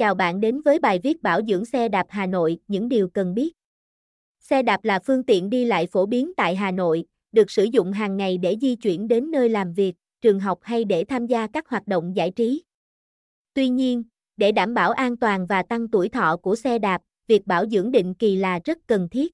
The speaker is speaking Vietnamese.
Chào bạn đến với bài viết bảo dưỡng xe đạp Hà Nội, những điều cần biết. Xe đạp là phương tiện đi lại phổ biến tại Hà Nội, được sử dụng hàng ngày để di chuyển đến nơi làm việc, trường học hay để tham gia các hoạt động giải trí. Tuy nhiên, để đảm bảo an toàn và tăng tuổi thọ của xe đạp, việc bảo dưỡng định kỳ là rất cần thiết.